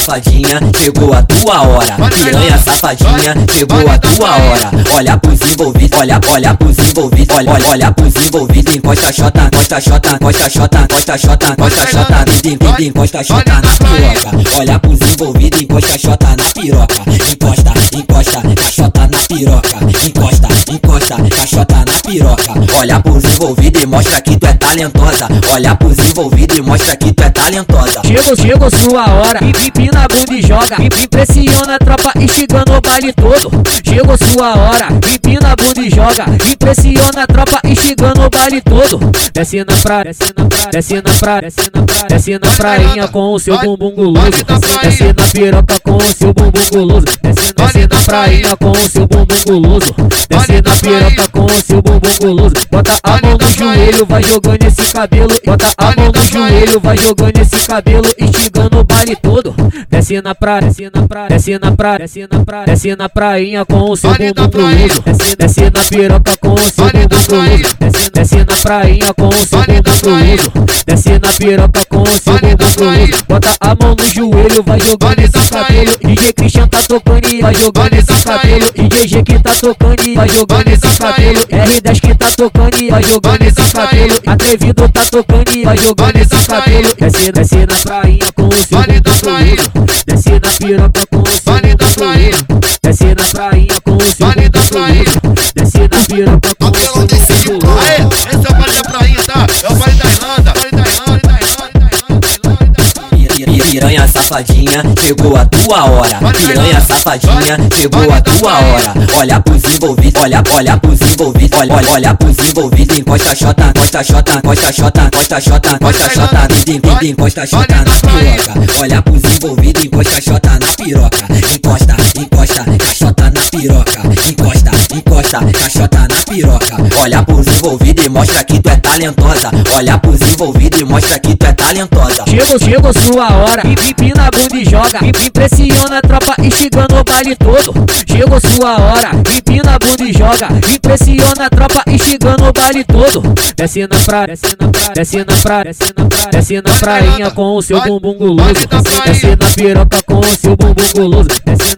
safadinha, chegou a tua hora. Piranha safadinha, chegou a tua hora. Olha pros envolvidos, olha, olha pros envolvidos, olha, olha, olha pros envolvidos. Encosta chota, encosta chota, encosta chota, encosta chota, encosta chota, encosta, encosta chota na piroca. Olha pros envolvidos, encosta chota na piroca. Encosta, encosta, cachota na piroca. Encosta, encosta, cachota na piroca. Olha pros envolvidos e mostra que tu é talentosa. Olha pros envolvidos e mostra que tu é talentosa. Chegou, chegou sua hora, empina a bunda e joga. Impressiona a tropa, instigando o baile todo. Chegou sua hora, empina a bunda e joga. Impressiona a tropa, instigando o baile todo. Desce na praia, desce na praia, desce na praia, desce na praia, desce na prainha com o seu bumbum guloso. Desce na piroca com o seu bumbum guloso. Desce, na prainha com o seu bumbum guloso. Desce na piroca com o seu bumbum guloso. Bota a mão no joelho, vai jogando esse cabelo. Bota a mão no joelho, vai jogando esse cabelo, instigando o baile todo. Desce na praia, desce na praia, desce na praia, desce na praia, desce na prainha com o seu bumbum guloso. Desce, desce na piroca com o seu bumbum guloso. Desce, desce na prainha com o seu bumbum guloso. Desce na piroca com o Bota a mão no joelho, vai jogando esse cabelo. DJ Christian tá tocando e vai jogando esse cabelo. DJ que tá tocando e vai jogando esse cabelo. R10 que tá tocando e vai jogando esse cabelo. Atrevido tá tocando e vai jogando esse cabelo. Desce, desce na prainha com o seu guloso. Desce na piroca com o seu guloso. Desce na prainha com o seu guloso. Safadinha, chegou a tua hora. Piranha safadinha, chegou a tua hora. Olha pros envolvidos, olha, olha pros envolvidos, olha, olha, olha pros envolvidos. Encosta chota, encosta chota, encosta chota, encosta chota, encosta chota, encosta, encosta na piroca. Olha pros envolvidos, encosta chota na piroca. Encosta, encosta, cachota na piroca. Encosta, encosta, cachota na piroca. Olha pros envolvidos e mostra que tu é talentosa. Olha pros envolvidos e mostra que tu é talentosa. Chegou, chegou sua hora, empina a bunda e joga. Impressiona a tropa, instigando o baile todo. Chegou sua hora, empina a bunda e joga. Impressiona a tropa, instigando o baile todo. Desce na praia, desce na praia, desce na praia, desce na praia, na com o seu bumbum guloso. Desce na piroca com o seu bumbum guloso.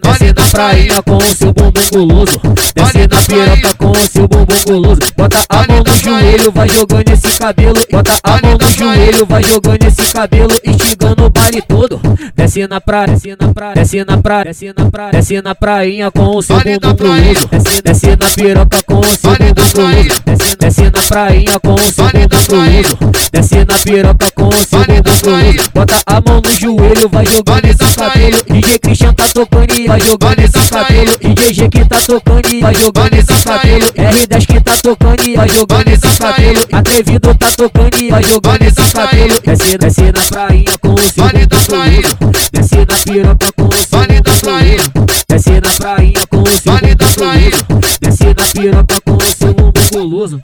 Desce na prainha com o seu bumbum guloso. Desce na piroca com o seu bumbum guloso. Bota a mão no joelho, vai jogando esse cabelo. Bota a mão no joelho, vai jogando esse cabelo, instigando o baile todo. Desce na praia, desce na praia, desce na praia, desce na praia, desce na prainha com o seu bumbum guloso. Desce, desce na piroca com o seu bumbum guloso. Desce, desce na prainha com o seu bumbum guloso. Desce na piroca com o seu bumbum guloso. Bota a mão no joelho, vai jogando esse cabelo. DJ Christian tá tocando e vai jogando esse cabelo. DJ G que tá tocando e vai jogando esse cabelo. R10 que tá tocando e vai jogando esse cabelo. Atrevido tá tocando e vai jogando esse cabelo. Desce, desce na prainha com o seu bumbum guloso. Desce na piroca com o seu bumbum guloso. Desce na prainha com o seu bumbum guloso. Desce na piroca com o seu bumbum guloso.